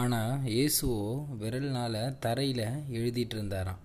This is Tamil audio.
ஆனால் இயேசுவோ விரல்னால் தரையில் எழுதிட்டு இருந்தாராம்